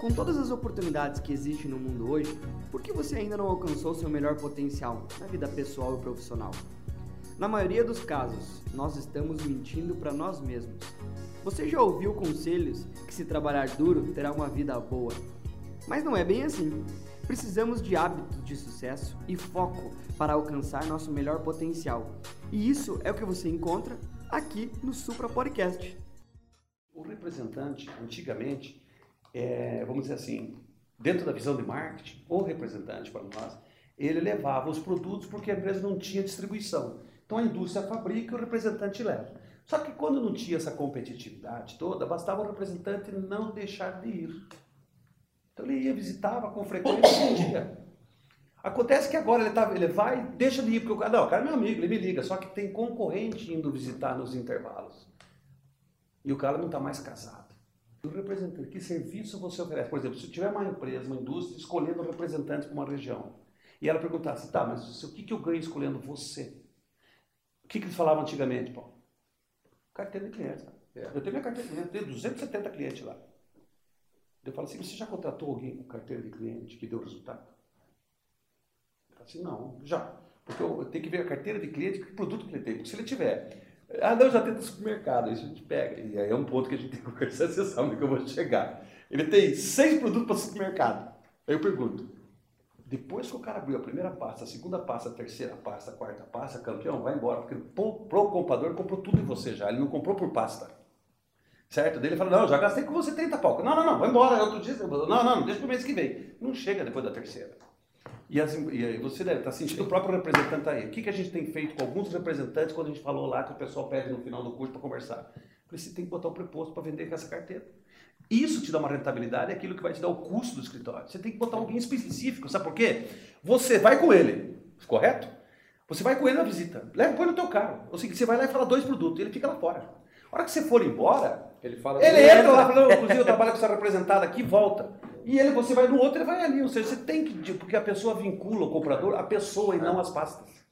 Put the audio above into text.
Com todas as oportunidades que existem no mundo hoje, por que você ainda não alcançou seu melhor potencial na vida pessoal e profissional? Na maioria dos casos, nós estamos mentindo para nós mesmos. Você já ouviu conselhos que se trabalhar duro terá uma vida boa? Mas não é bem assim. Precisamos de hábitos de sucesso e foco para alcançar nosso melhor potencial. E isso é o que você encontra aqui no Supra Podcast. O representante, antigamente, é, vamos dizer assim, dentro da visão de marketing, o representante para nós, ele levava os produtos porque a empresa não tinha distribuição. Então a indústria fabrica e o representante leva. Só que quando não tinha essa competitividade toda, bastava o representante não deixar de ir. Então ele ia, visitava com frequência um dia. Acontece que agora ele, tá, ele vai deixa de ir, porque o cara, não, o cara é meu amigo, ele me liga, só que tem concorrente indo visitar nos intervalos. E o cara não está mais casado. O representante, que serviço você oferece? Por exemplo, se tiver uma empresa, uma indústria, escolhendo um representante para uma região, e ela perguntasse, tá, mas o que, que eu ganho escolhendo você? O que, que eles falavam antigamente, Paulo? Carteira de clientes. É. Eu tenho minha carteira de clientes, tenho 270 clientes lá. Eu falo assim, você já contratou alguém com carteira de cliente que deu resultado? Eu falo assim, não, já. Porque eu tenho que ver a carteira de cliente, que produto que ele tem. Porque se ele tiver ah, não, já tem no supermercado, isso a gente pega. E aí é um ponto que a gente tem que conversar, você sabe que eu vou chegar. Ele tem seis produtos para supermercado. Aí eu pergunto, depois que o cara abriu a primeira pasta, a segunda pasta, a terceira pasta, a quarta pasta, campeão, vai embora, porque pro comprador comprou tudo em você já, ele não comprou por pasta. Certo? Daí ele fala, não, já gastei com você 30 pau. Não, não, não, vai embora, outro dia. Não, não, deixa pro mês que vem. Não chega depois da terceira. E, as, e você deve estar sentindo o próprio representante aí. O que, que a gente tem feito com alguns representantes quando a gente falou lá que o pessoal pede no final do curso para conversar? Você tem que botar o preposto para vender com essa carteira. Isso te dá uma rentabilidade, é aquilo que vai te dar o custo do escritório. Você tem que botar alguém específico, sabe por quê? Você vai com ele, correto? Você vai com ele na visita, leva, põe no teu carro. Ou seja, você vai lá e fala dois produtos, ele fica lá fora. A hora que você for embora, ele fala. Ele entra lá, fala, inclusive eu trabalho com essa representada aqui, volta. E ele, você vai no outro, ele vai ali. Ou seja, você tem que. Porque a pessoa vincula o comprador à pessoa e não às pastas.